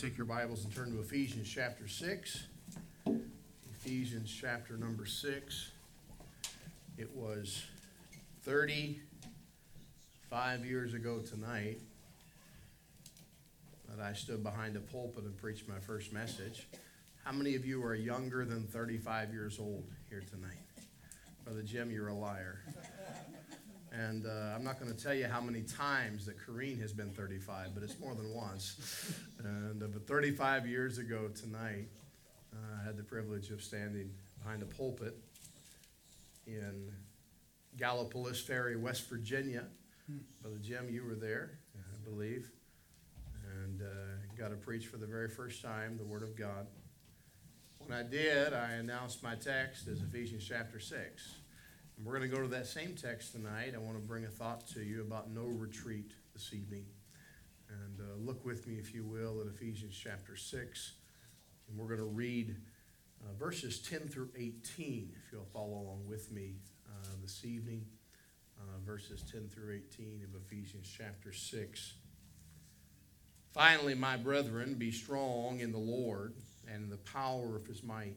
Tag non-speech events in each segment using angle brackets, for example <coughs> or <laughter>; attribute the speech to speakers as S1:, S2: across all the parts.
S1: take your Bibles and turn to Ephesians chapter 6. Ephesians chapter number 6. It was 35 years ago tonight that I stood behind a pulpit and preached my first message. How many of you are younger than 35 years old here tonight? Brother Jim, you're a liar. And uh, I'm not going to tell you how many times that Corrine has been 35, but it's more than once. And uh, but 35 years ago tonight, uh, I had the privilege of standing behind a pulpit in Gallipolis Ferry, West Virginia. Brother Jim, you were there, I believe, and uh, got to preach for the very first time the Word of God. When I did, I announced my text as Ephesians chapter 6. We're going to go to that same text tonight. I want to bring a thought to you about no retreat this evening. And uh, look with me, if you will, at Ephesians chapter 6. And we're going to read uh, verses 10 through 18, if you'll follow along with me uh, this evening. Uh, verses 10 through 18 of Ephesians chapter 6. Finally, my brethren, be strong in the Lord and in the power of his might.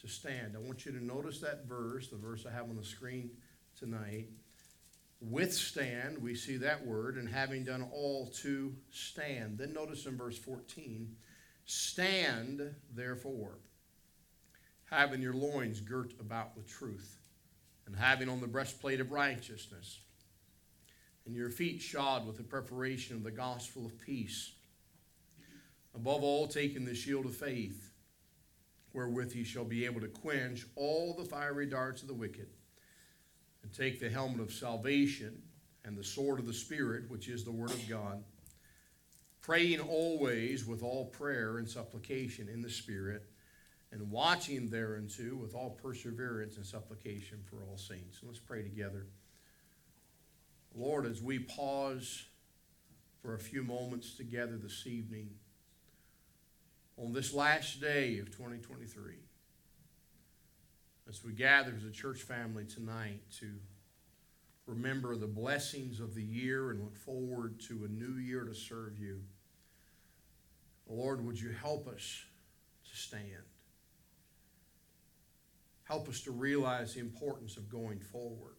S1: to stand. I want you to notice that verse, the verse I have on the screen tonight. Withstand, we see that word, and having done all to stand. Then notice in verse 14, stand therefore, having your loins girt about with truth, and having on the breastplate of righteousness, and your feet shod with the preparation of the gospel of peace. Above all, taking the shield of faith wherewith ye shall be able to quench all the fiery darts of the wicked, and take the helmet of salvation and the sword of the Spirit, which is the Word of God, praying always with all prayer and supplication in the Spirit, and watching thereunto with all perseverance and supplication for all saints. And let's pray together. Lord, as we pause for a few moments together this evening, on this last day of 2023, as we gather as a church family tonight to remember the blessings of the year and look forward to a new year to serve you, Lord, would you help us to stand? Help us to realize the importance of going forward.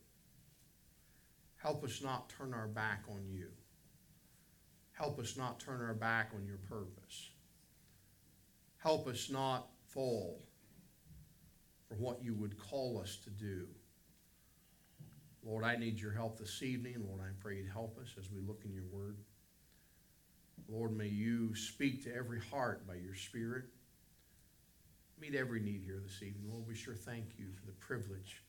S1: Help us not turn our back on you. Help us not turn our back on your purpose. Help us not fall for what you would call us to do. Lord, I need your help this evening. Lord, I pray you'd help us as we look in your word. Lord, may you speak to every heart by your Spirit. Meet every need here this evening. Lord, we sure thank you for the privilege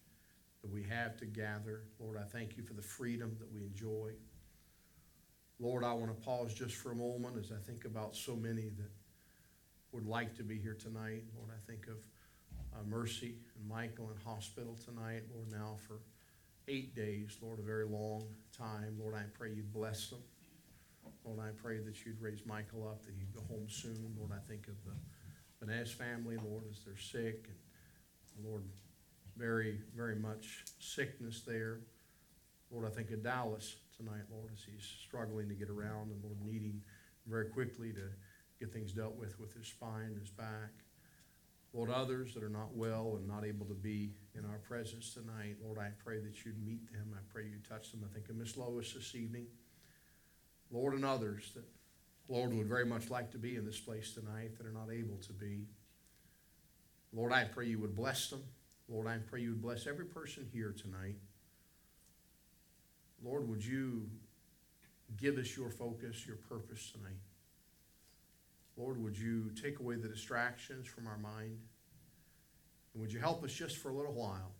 S1: that we have to gather. Lord, I thank you for the freedom that we enjoy. Lord, I want to pause just for a moment as I think about so many that would like to be here tonight. Lord, I think of uh, Mercy and Michael in hospital tonight. Lord, now for eight days, Lord, a very long time. Lord, I pray you'd bless them. Lord, I pray that you'd raise Michael up, that he'd go home soon. Lord, I think of the Vanez family, Lord, as they're sick. And Lord, very, very much sickness there. Lord, I think of Dallas tonight, Lord, as he's struggling to get around and Lord, needing very quickly to get things dealt with with his spine, his back. Lord, others that are not well and not able to be in our presence tonight, Lord, I pray that you'd meet them. I pray you'd touch them. I think of Miss Lois this evening. Lord, and others that, Lord, would very much like to be in this place tonight that are not able to be. Lord, I pray you would bless them. Lord, I pray you would bless every person here tonight. Lord, would you give us your focus, your purpose tonight? Lord, would you take away the distractions from our mind? And would you help us just for a little while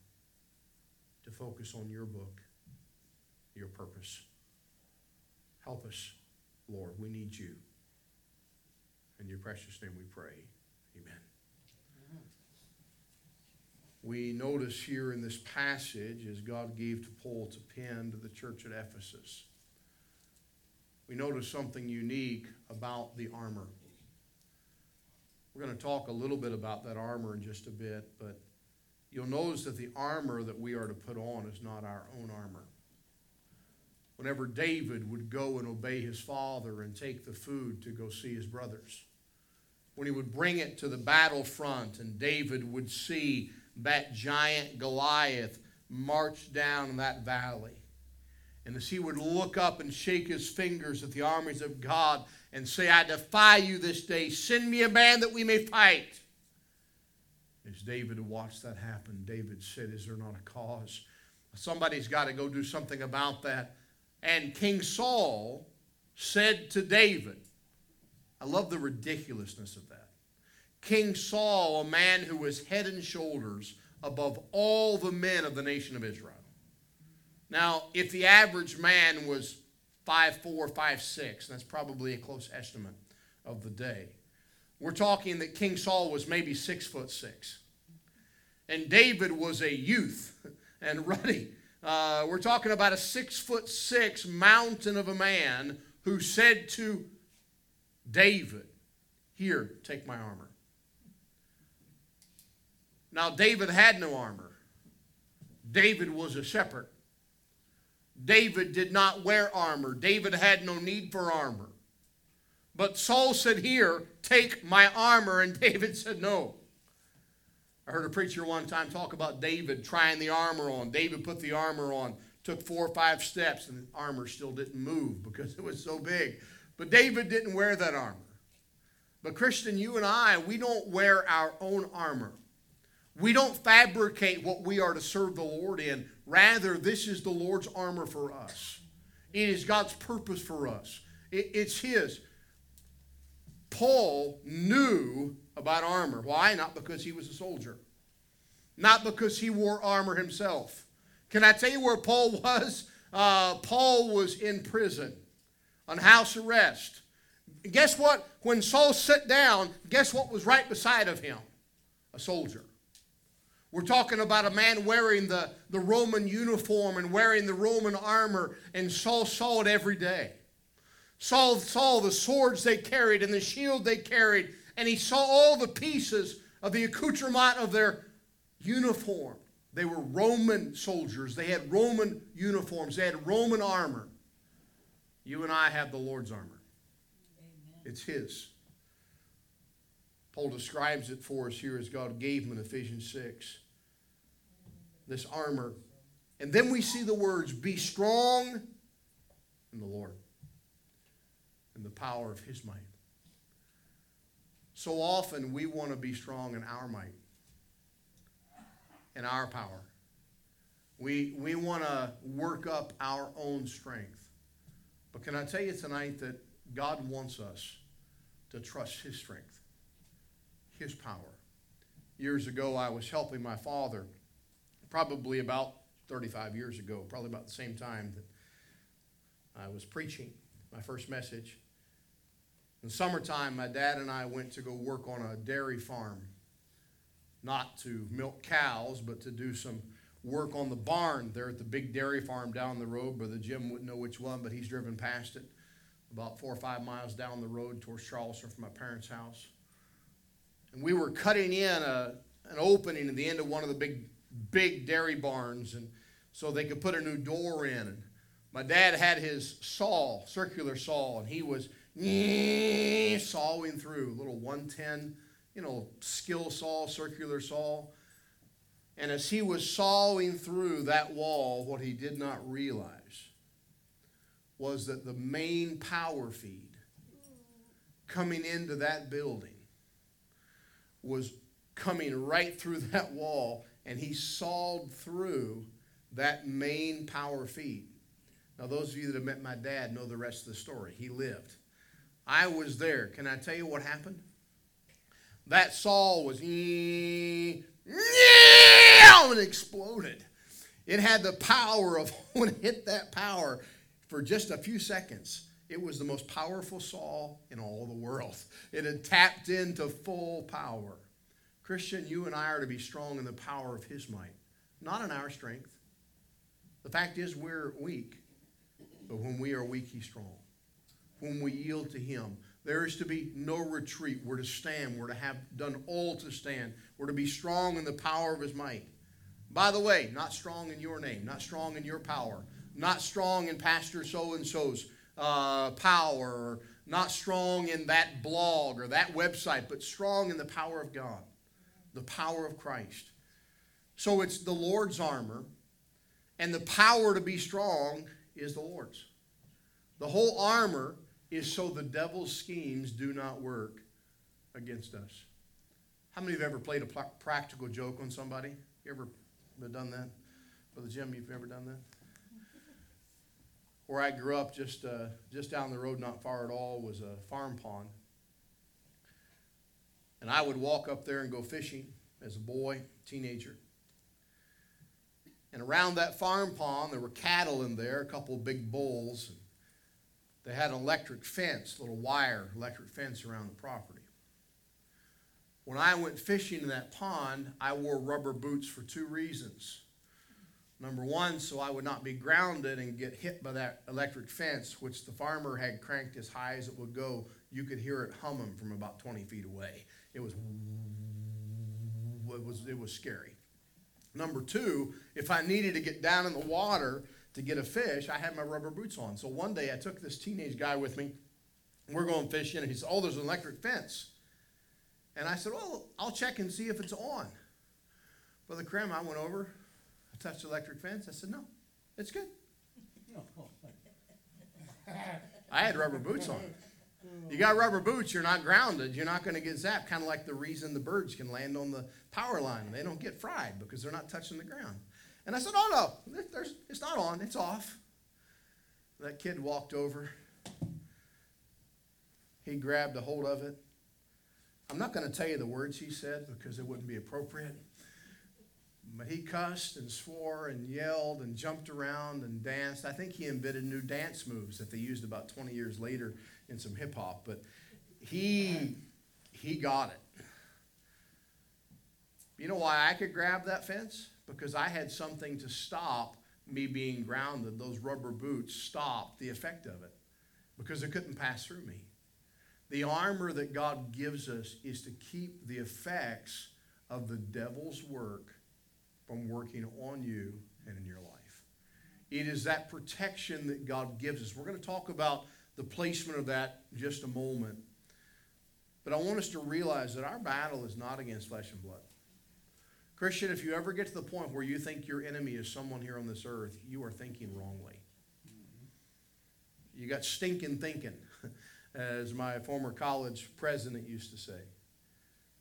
S1: to focus on your book, your purpose? Help us, Lord. We need you. In your precious name we pray. Amen. We notice here in this passage, as God gave to Paul to pen to the church at Ephesus, we notice something unique about the armor. We're going to talk a little bit about that armor in just a bit, but you'll notice that the armor that we are to put on is not our own armor. Whenever David would go and obey his father and take the food to go see his brothers, when he would bring it to the battlefront and David would see that giant Goliath march down that valley, and as he would look up and shake his fingers at the armies of God and say, I defy you this day, send me a man that we may fight. As David watched that happen, David said, Is there not a cause? Somebody's got to go do something about that. And King Saul said to David, I love the ridiculousness of that. King Saul, a man who was head and shoulders above all the men of the nation of Israel. Now, if the average man was five four, five six, that's probably a close estimate of the day. We're talking that King Saul was maybe six foot six. And David was a youth <laughs> and ruddy. Uh, we're talking about a six foot six mountain of a man who said to David, Here, take my armor. Now, David had no armor. David was a shepherd. David did not wear armor. David had no need for armor. But Saul said, Here, take my armor. And <laughs> David said, No. I heard a preacher one time talk about David trying the armor on. David put the armor on, took four or five steps, and the armor still didn't move because <laughs> it was so big. But David didn't wear that armor. But, Christian, you and I, we don't wear our own armor. We don't fabricate what we are to serve the Lord in. Rather, this is the Lord's armor for us. It is God's purpose for us. it's His. Paul knew about armor. Why? Not because he was a soldier, not because he wore armor himself. Can I tell you where Paul <laughs> was? Uh, Paul was in prison on house arrest. Guess what? When Saul sat down, guess what was right beside of him? A soldier. We're talking about a man wearing the, the Roman uniform and wearing the Roman armor, and Saul saw it every day. Saul saw the swords they carried and the shield they carried, and he saw all the pieces of the accoutrement of their uniform. They were Roman soldiers, they had Roman uniforms, they had Roman armor. You and I have the Lord's armor, Amen. it's His. Paul describes it for us here as God gave him in Ephesians 6 this armor. And then we see the words, be strong in the Lord and the power of his might. So often we want to be strong in our might, in our power. We, we want to work up our own strength. But can I tell you tonight that God wants us to trust His strength, His power. Years ago, I was helping my father probably about 35 years ago, probably about the same time that I was preaching my first message. In summertime, my dad and I went to go work on a dairy farm, not to milk cows, but to do some work on the barn there at the big dairy farm down the road. Brother Jim wouldn't know which one, but he's driven past it about four or five miles down the road towards Charleston from my parents' house. And we were cutting in a, an opening at the end of one of the big big dairy barns, and so they could put a new door in. And my dad had his saw, circular saw, and he was sawing through a little 110, you know, skill saw, circular saw. And as he was sawing through that wall, what he did not realize was that the main power feed coming into that building was coming right through <laughs> that wall and he sawed through that main power feed. Now, those of you that have met my dad know the rest of the story. He lived. I was there. Can I tell you what happened? That saw was and exploded. It had the power of <laughs> when it hit that power for just a few seconds. It was the most powerful saw in all the world. It had tapped into full power. Christian, you and I are to be strong in the power of His might, not in our strength. The fact is, we're weak, but when we are weak, He's strong. When we yield to Him, there is to be no retreat. We're to stand. We're to have done all to stand. We're to be strong in the power of His might. By the way, not strong in your name, not strong in your power, not strong in Pastor so and so's uh, power, not strong in that blog or that website, but strong in the power of God, the power of Christ. So it's the Lord's armor, and the power to be strong is the Lord's. The whole armor is so the devil's schemes do not work against us. How many of you have ever played a practical joke on somebody? You ever done that? Brother Jim, you've ever done that? where I grew up, just uh, just down the road, not far at all, was a farm pond. And I would walk up there and go fishing as a boy, teenager. And around that farm pond, there were cattle in there, a couple of big bulls. They had an electric fence, little wire electric fence around the property. When I went fishing in that pond, I wore rubber boots for two reasons. Number one, so I would not be grounded and get hit by that electric fence, which the farmer had cranked as high as it would go. You could hear it humming from about 20 feet away. It was, it was, it was scary. Number two, if I needed to get down in the water to get a fish, I had my rubber boots on. So one day I took this teenage guy with me. We're going fishing, and he said, Oh, there's an electric fence. And I said, Well, I'll check and see if it's on. Brother Krim, I went over, I touched the electric fence? I said, no, it's good. <laughs> I had rubber boots on. You got rubber boots, you're not grounded. You're not going to get zapped. Kind of like the reason the birds can land on the power line they don't get fried because they're not touching the ground. And I said, oh no, there's, it's not on, it's off. That kid walked over. He grabbed a hold of it. I'm not going to tell you the words he said because it wouldn't be appropriate. But he cussed and swore and yelled and jumped around and danced. I think he invented new dance moves that they used about 20 years later in some hip hop. But he he got it. You know why I could grab that fence? Because I had something to stop me being grounded. Those rubber boots stopped the effect of it because it couldn't pass through me. The armor that God gives us is to keep the effects of the devil's work from working on you and in your life. It is that protection that God gives us. We're going to talk about the placement of that just a moment. But I want us to realize that our battle is not against flesh and blood. Christian, if you ever get to the point where you think your enemy is someone here on this earth, you are thinking wrongly. You got stinking thinking, <laughs> as my former college president used to say.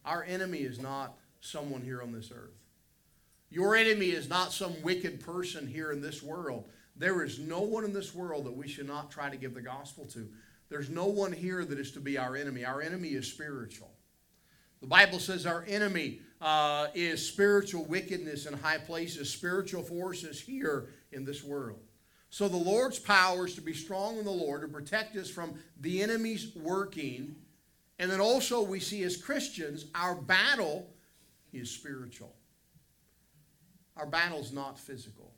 S1: Our enemy is not someone here on this earth. Your enemy is not some wicked person here in this world. There is no one in this world that we should not try to give the gospel to. There's no one here that is to be our enemy. Our enemy is spiritual. The Bible says our enemy uh, is spiritual wickedness in high places, spiritual forces here in this world. So the Lord's power is to be strong in the Lord to protect us from the enemy's working. And then also we see as Christians, our battle is spiritual. Our battle's not physical.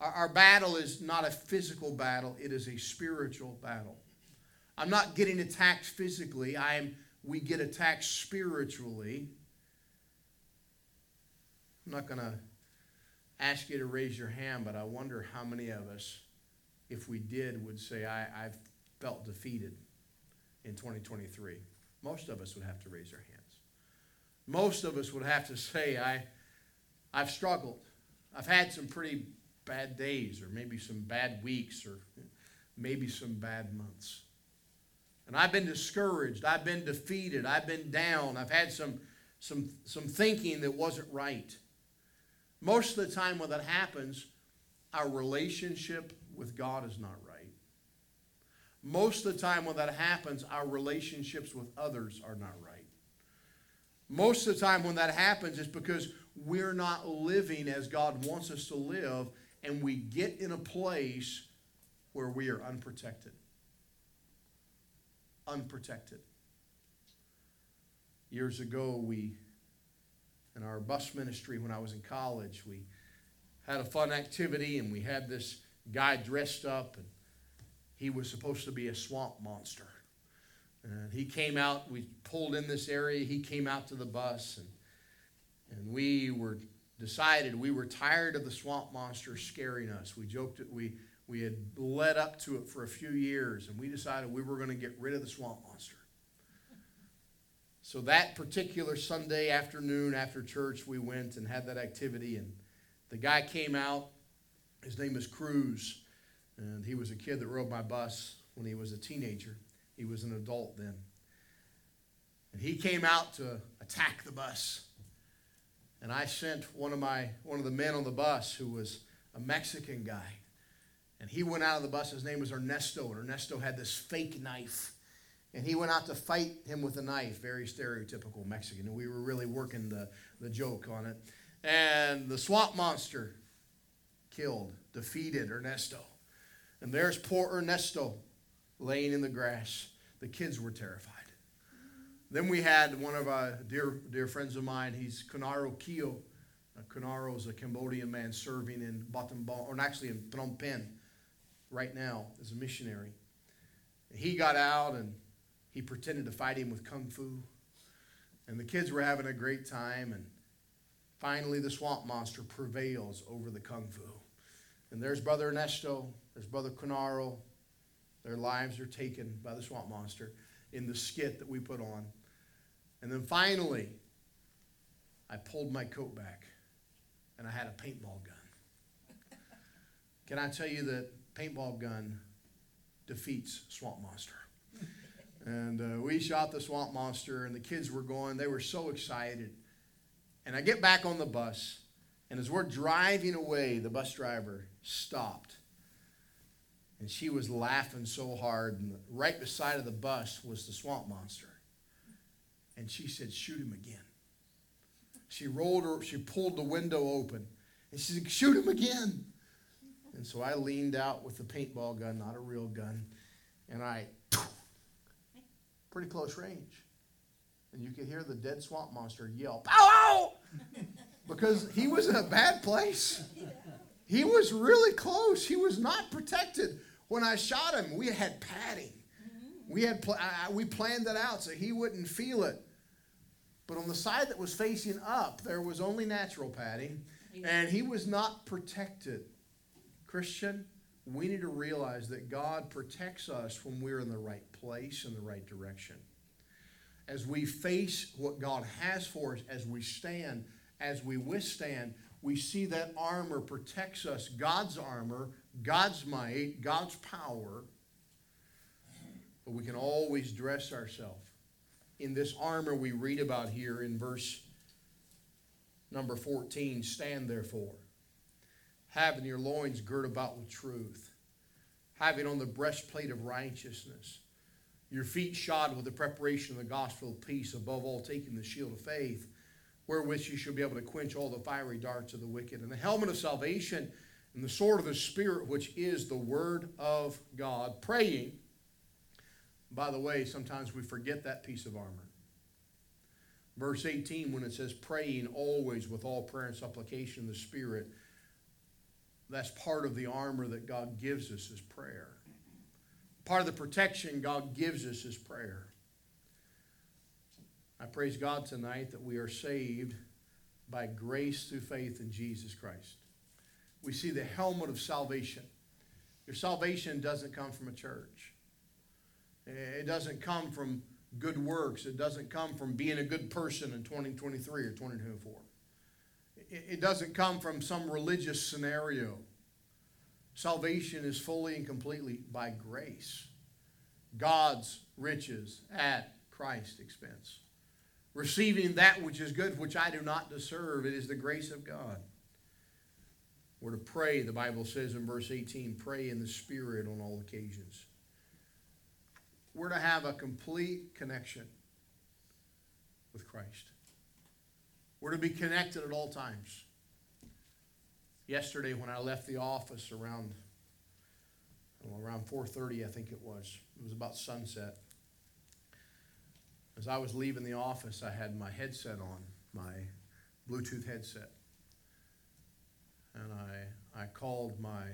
S1: Our, our battle is not a physical battle, it is a spiritual battle. I'm not getting attacked physically, I am, we get attacked spiritually. I'm not going to ask you to raise your hand, but I wonder how many of us, if we did, would say, I, I've felt defeated in 2023. Most of us would have to raise their hands. Most of us would have to say, I, I've struggled. I've had some pretty bad days, or maybe some bad weeks, or maybe some bad months. And I've been discouraged. I've been defeated. I've been down. I've had some, some, some thinking that wasn't right. Most of the time, when that happens, our relationship with God is not right. Most of the time, when that happens, our relationships with others are not right. Most of the time, when that happens, it's because we're not living as God wants us to live, and we get in a place where we are unprotected. Unprotected. Years ago, we, in our bus ministry when I was in college, we had a fun activity and we had this guy dressed up and he was supposed to be a swamp monster. And he came out, we pulled in this area, he came out to the bus and and we were decided we were tired of the swamp monster scaring us. We joked that we we had led up to it for a few years and we decided we were going to get rid of the swamp monster. So that particular Sunday afternoon after church, we went and had that activity and the guy came out. His name is Cruz. And he was a kid that rode my bus when he was a teenager. He was an adult then. And he came out to attack the bus. And I sent one of my one of the men on the bus who was a Mexican guy. And he went out of the bus. His name was Ernesto. And Ernesto had this fake knife. And he went out to fight him with a knife, very stereotypical Mexican. And we were really working the, the joke on it. And the swamp monster killed, defeated Ernesto. And there's poor Ernesto laying in the grass. The kids were terrified. Then we had one of our dear, dear friends of mine. He's Kunaro Kio. Uh, Kunaro is a Cambodian man serving in Battambang, or actually in Phnom Penh right now as a missionary. He got out and he pretended to fight him with kung fu. And the kids were having a great time. And finally, the swamp monster prevails over the kung fu. And there's Brother Ernesto, there's Brother Kunaro. Their lives are taken by the swamp monster in the skit that we put on. And then finally, I pulled my coat back and I had a paintball gun. Can I tell you that paintball gun defeats swamp monster? And uh, we shot the swamp monster, and the kids were going. They were so excited. And I get back on the bus, and as we're driving away, the bus driver stopped. And she was laughing so hard. And right beside of the bus was the swamp monster. And she said, Shoot him again. She rolled her, she pulled the window open. And she said, Shoot him again. And so I leaned out with the paintball gun, not a real gun, and I, pretty close range. And you could hear the dead swamp monster yell, Pow! Ow! because he was in a bad place. He was really close. He was not protected. When I shot him, we had padding. We had pl- I, we planned it out so he wouldn't feel it. But on the side that was facing up, there was only natural padding, and he was not protected. Christian, we need to realize that God protects us when we're in the right place in the right direction. As we face what God has for us, as we stand, as we withstand, we see that armor protects us God's armor, God's might, God's power. But we can always dress ourselves in this armor we read about here in verse number 14 stand therefore having your loins girt about with truth having on the breastplate of righteousness your feet shod with the preparation of the gospel of peace above all taking the shield of faith wherewith you shall be able to quench all the fiery darts of the wicked and the helmet of salvation and the sword of the spirit which is the word of god praying by the way, sometimes we forget that piece of armor. Verse 18, when it says praying always with all prayer and supplication in the Spirit, that's part of the armor that God gives us is prayer. Part of the protection God gives us is prayer. I praise God tonight that we are saved by grace through faith in Jesus Christ. We see the helmet of salvation. Your salvation doesn't come from a church. It doesn't come from good works. It doesn't come from being a good person in 2023 or 2024. It doesn't come from some religious scenario. Salvation is fully and completely by grace. God's riches at Christ's expense. Receiving that which is good, which I do not deserve. It is the grace of God. We're to pray, the Bible says in verse 18, pray in the Spirit on all occasions we're to have a complete connection with Christ. We're to be connected at all times. Yesterday, when I left the office around well, around 4:30, I think it was. It was about sunset. As I was leaving the office, I had my headset on, my Bluetooth headset. And I, I called my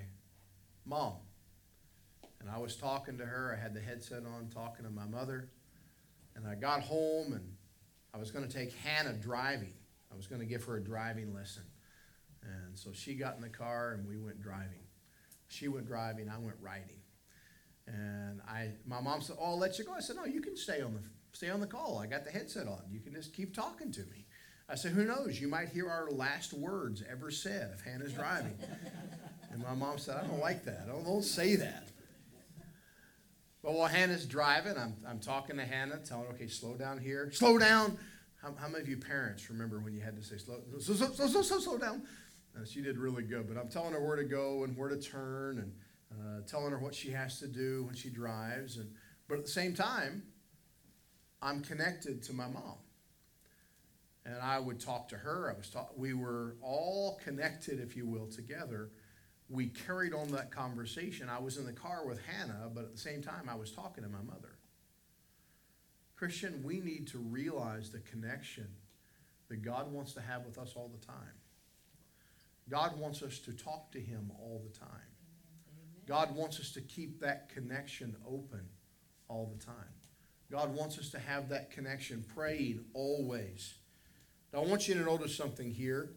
S1: mom. And I was talking to her. I had the headset on, talking to my mother. And I got home and I was going to take Hannah driving. I was going to give her a driving lesson. And so she got in the car and we went driving. She went driving, I went riding. And I, my mom said, "Oh, I'll let you go." I said, "No, you can stay on the stay on the call. I got the headset on. You can just keep talking to me." I said, "Who knows? You might hear our last words ever said if Hannah's driving." <laughs> and my mom said, "I don't like that. Don't, don't say that." But while Hannah's driving, I'm, I'm talking to Hannah, telling her, "Okay, slow down here. Slow down." How, how many of you parents remember when you had to say slow, slow, slow, slow, slow, slow down? Uh, she did really good, but I'm telling her where to go and where to turn and uh, telling her what she has to do when she drives. And, but at the same time, I'm connected to my mom. And I would talk to her. I was talk, we were all connected, if you will, together. We carried on that conversation. I was in the car with Hannah, but at the same time, I was talking to my mother. Christian, we need to realize the connection that God wants to have with us all the time. God wants us to talk to Him all the time. God wants us to keep that connection open all the time. God wants us to have that connection prayed always. Now, I want you to notice something here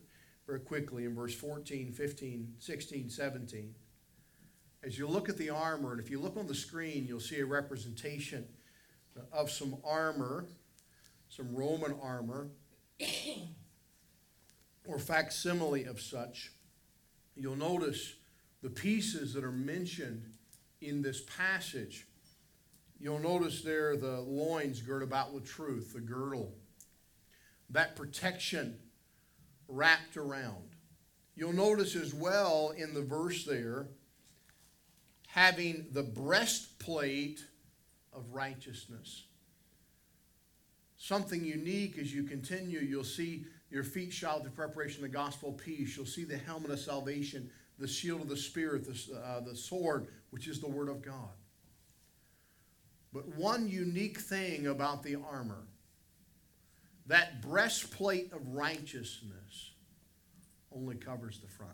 S1: very quickly in verse 14, 15, 16, 17. As you look at the armor, and if you look on the screen, you'll see a representation of some armor, some Roman armor <coughs> or facsimile of such, you'll notice the pieces that are mentioned in this passage. You'll notice there the loins girt about with truth, the girdle, that protection wrapped around. You'll notice as well in the verse there, having the breastplate of righteousness. Something unique as you continue, you'll see your feet shod with the preparation of the gospel of peace. You'll see the helmet of salvation, the shield of the Spirit, the, uh, the sword, which is the Word of God. But one unique thing about the armor that breastplate of righteousness only covers the front.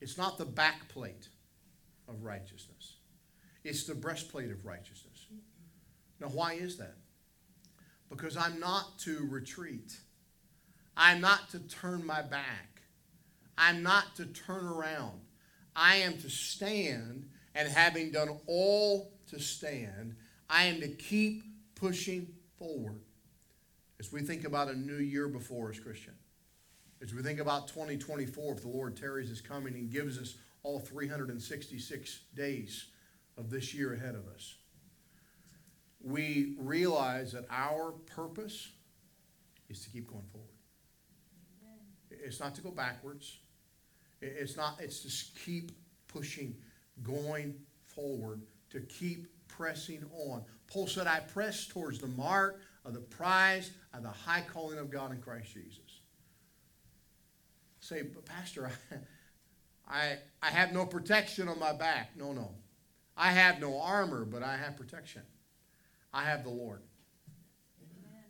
S1: It's not the back plate of righteousness, it's the breastplate of righteousness. Now, why is that? Because I'm not to retreat. I'm not to turn my back. I'm not to turn around. I am to stand, and having done all to stand, I am to keep pushing forward. As we think about a new year before us, Christian, as we think about 2024, if the Lord tarries is coming and gives us all 366 days of this year ahead of us, we realize that our purpose is to keep going forward. It's not to go backwards. It's not, it's to keep pushing, going forward, to keep pressing on. Paul said, I press towards the mark of the prize of the high calling of God in Christ Jesus. Say, but Pastor, I, <laughs> I, I have no protection on my back. No, no. I have no armor, but I have protection. I have the Lord.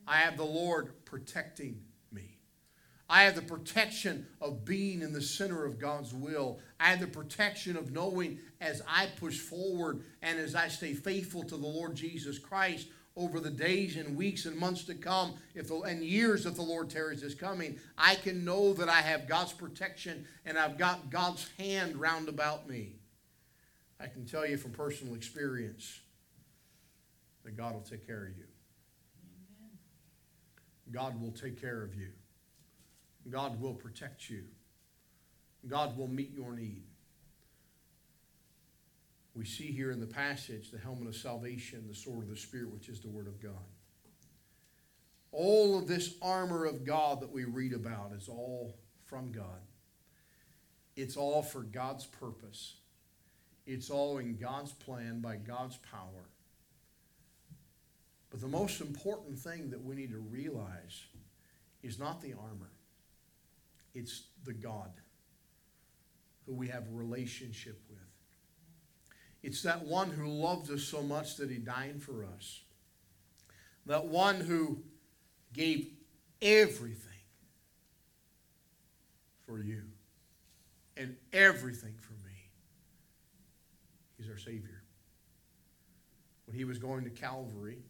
S1: I have the Lord protecting me. I have the protection of being in the center of God's will. I have the protection of knowing as I push forward and as I stay faithful to the Lord Jesus Christ over the days and weeks and months to come if the, and years if the Lord tarries is coming, I can know that I have God's protection and I've got God's hand round about me. I can tell you from personal experience that God will take care of you. God will take care of you. God will protect you. God will meet your need. We see here in the passage the helmet of salvation, the sword of the Spirit, which is the Word of God. All of this armor of God that we read about is all from God. It's all for God's purpose. It's all in God's plan by God's power. But the most important thing that we need to realize is not the armor. It's the God who we have relationship with. It's that one who loved us so much that he died for us. That one who gave everything for you and everything for me. He's our Savior. When he was going to Calvary,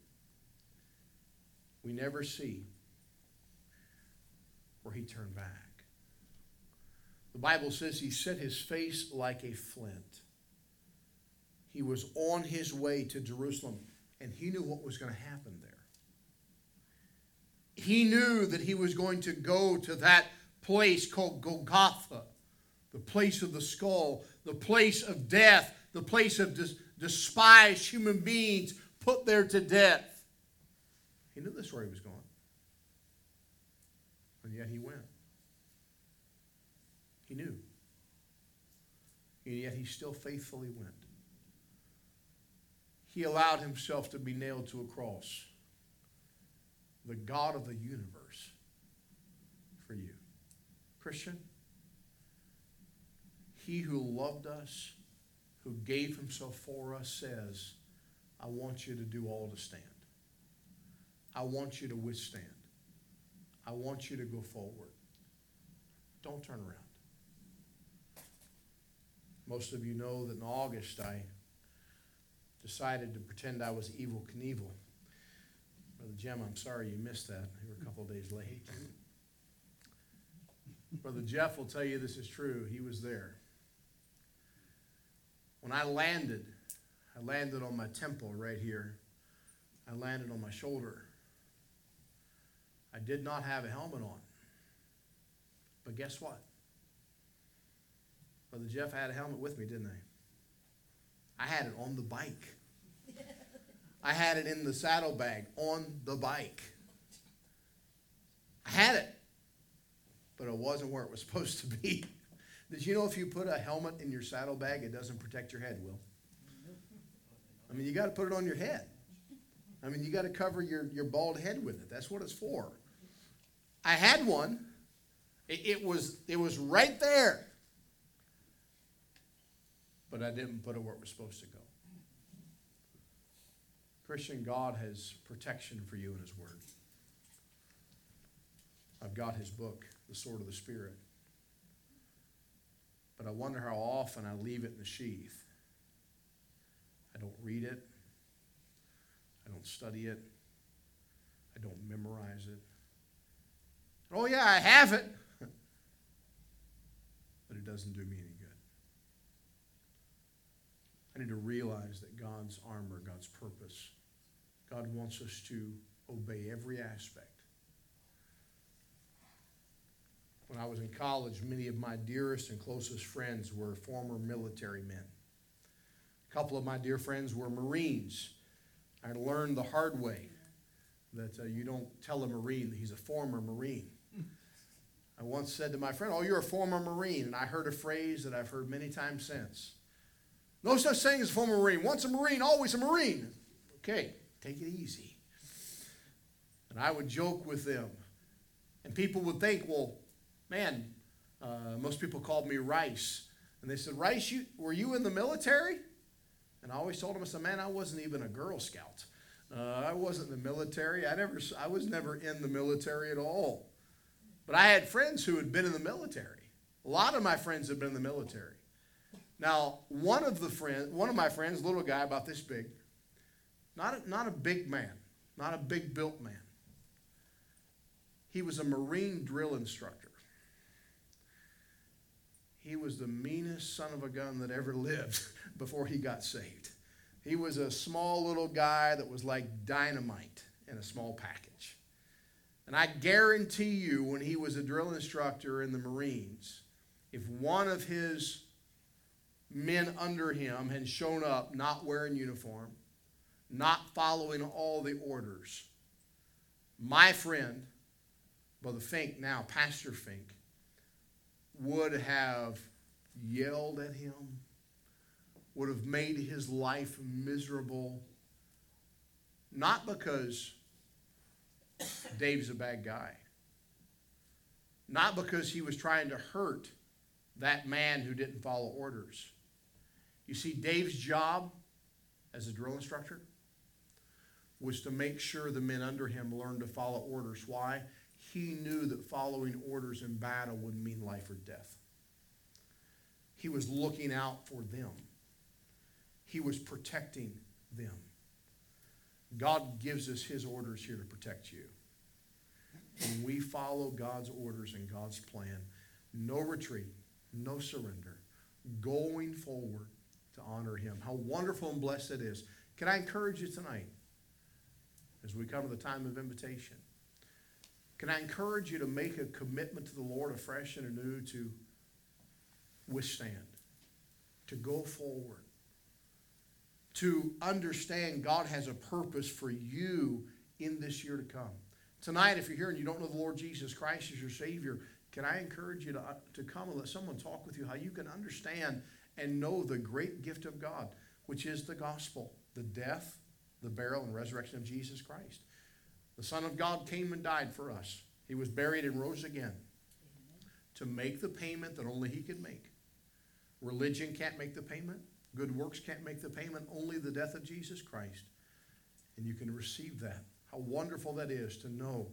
S1: we never see where he turned back. The Bible says he set his face like a flint. He was on his way to Jerusalem, and he knew what was going to happen there. He knew that he was going to go to that place called Golgotha, the place of the skull, the place of death, the place of des- despised human beings put there to death. He knew this where he was going. And yet he went. He knew. And yet he still faithfully went. He allowed himself to be nailed to a cross. The God of the universe for you. Christian, he who loved us, who gave himself for us, says, I want you to do all to stand. I want you to withstand. I want you to go forward. Don't turn around. Most of you know that in August I decided to pretend I was Evel Knievel. Brother Jim, I'm sorry you missed that. You were a couple days late. Brother Jeff will tell you this is true. He was there. When I landed, I landed on my temple right here. I landed on my shoulder. I did not have a helmet on. But guess what? Brother Jeff had a helmet with me, didn't I? I had it on the bike. I had it in the saddlebag on the bike. I had it, but it wasn't where it was <laughs> supposed to be. Did you know if you put a helmet in your saddlebag, it doesn't protect your head, Will? I mean, you got to put it on your head. I mean, you got to cover your, your bald head with it. That's what it's for. I had one. It, it, was, it was right there. But I didn't put it where it was supposed to go. Christian, God has protection for you in His Word. I've got His book, The Sword of the Spirit. But I wonder how often I leave it in the sheath. I don't read it. I don't study it. I don't memorize it. Oh, yeah, I have it. <laughs> but it doesn't do me any good. I need to realize that God's armor, God's purpose, God wants us to obey every aspect. When I was in college, many of my dearest and closest friends were former military men. A couple of my dear friends were Marines. I learned the hard way that uh, you don't tell a Marine that he's a former Marine. I once said to my friend, Oh, you're a former Marine. And I heard a phrase that I've heard many times since No such thing as a former Marine. Once a Marine, always a Marine. Okay, take it easy. And I would joke with them. And people would think, Well, man, uh, most people called me Rice. And they said, Rice, you, were you in the military? And I always told them, I said, man, I wasn't even a Girl Scout. Uh, I wasn't in the military. I never, I was never in the military at all. But I had friends who had been in the military. A lot of my friends had been in the military. Now, one of the friends, one of my friends, little guy about this big, not a, not a big man, not a big built man. He was a Marine drill instructor. He was the meanest son of a gun that ever lived <laughs> before he got saved. He was a small little guy that was like dynamite in a small package. And I guarantee you, when he was a drill instructor in the Marines, if one of his men under him had shown up not wearing uniform, not following all the orders, my friend, Brother Fink, now Pastor Fink, would have yelled at him, would have made his life miserable, not because Dave's a bad guy, not because he was trying to hurt that man who didn't follow orders. You see, Dave's job as a drill instructor was to make sure the men under him learned to follow orders. Why? He knew that following orders in battle would mean life or death. He was looking out for them, he was protecting them. God gives us his orders here to protect you. When we follow God's orders and God's plan, no retreat, no surrender, going forward to honor him. How wonderful and blessed it is. Can I encourage you tonight as we come to the time of invitation? Can I encourage you to make a commitment to the Lord afresh and anew to withstand, to go forward, to understand God has a purpose for you in this year to come? Tonight, if you're here and you don't know the Lord Jesus Christ as your Savior, can I encourage you to, uh, to come and let someone talk with you how you can understand and know the great gift of God, which is the gospel, the death, the burial, and resurrection of Jesus Christ. The Son of God came and died for us. He was buried and rose again to make the payment that only He could make. Religion can't make the payment. Good works can't make the payment. Only the death of Jesus Christ. And you can receive that. How wonderful that is to know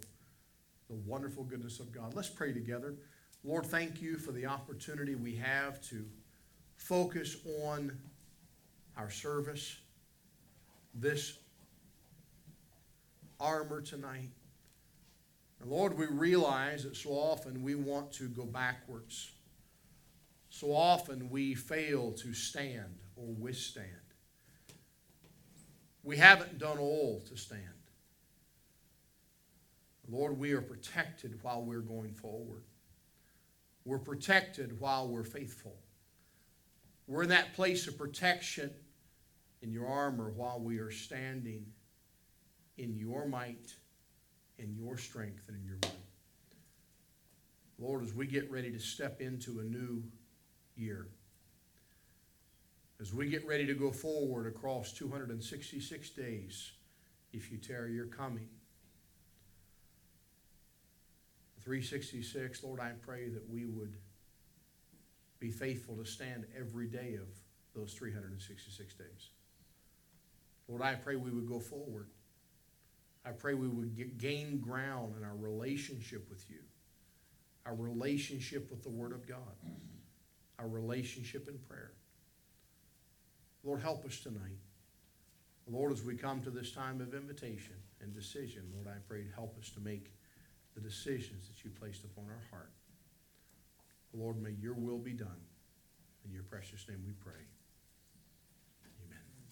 S1: the wonderful goodness of God. Let's pray together. Lord, thank you for the opportunity we have to focus on our service, this armor tonight. And Lord, we realize that so often we want to go backwards. So often we fail to stand or withstand. We haven't done all to stand. Lord, we are protected while we're going forward. We're protected while we're faithful. We're in that place of protection in your armor while we are standing in your might, in your strength, and in your might. Lord, as we get ready to step into a new year, as we get ready to go forward across 266 days, if you tarry, you're coming. 366, Lord, I pray that we would be faithful to stand every day of those 366 days. Lord, I pray we would go forward. I pray we would get, gain ground in our relationship with you, our relationship with the Word of God, our relationship in prayer. Lord, help us tonight. Lord, as we come to this time of invitation and decision, Lord, I pray help us to make the decisions that you placed upon our heart. Lord, may your will be done. In your precious name we pray.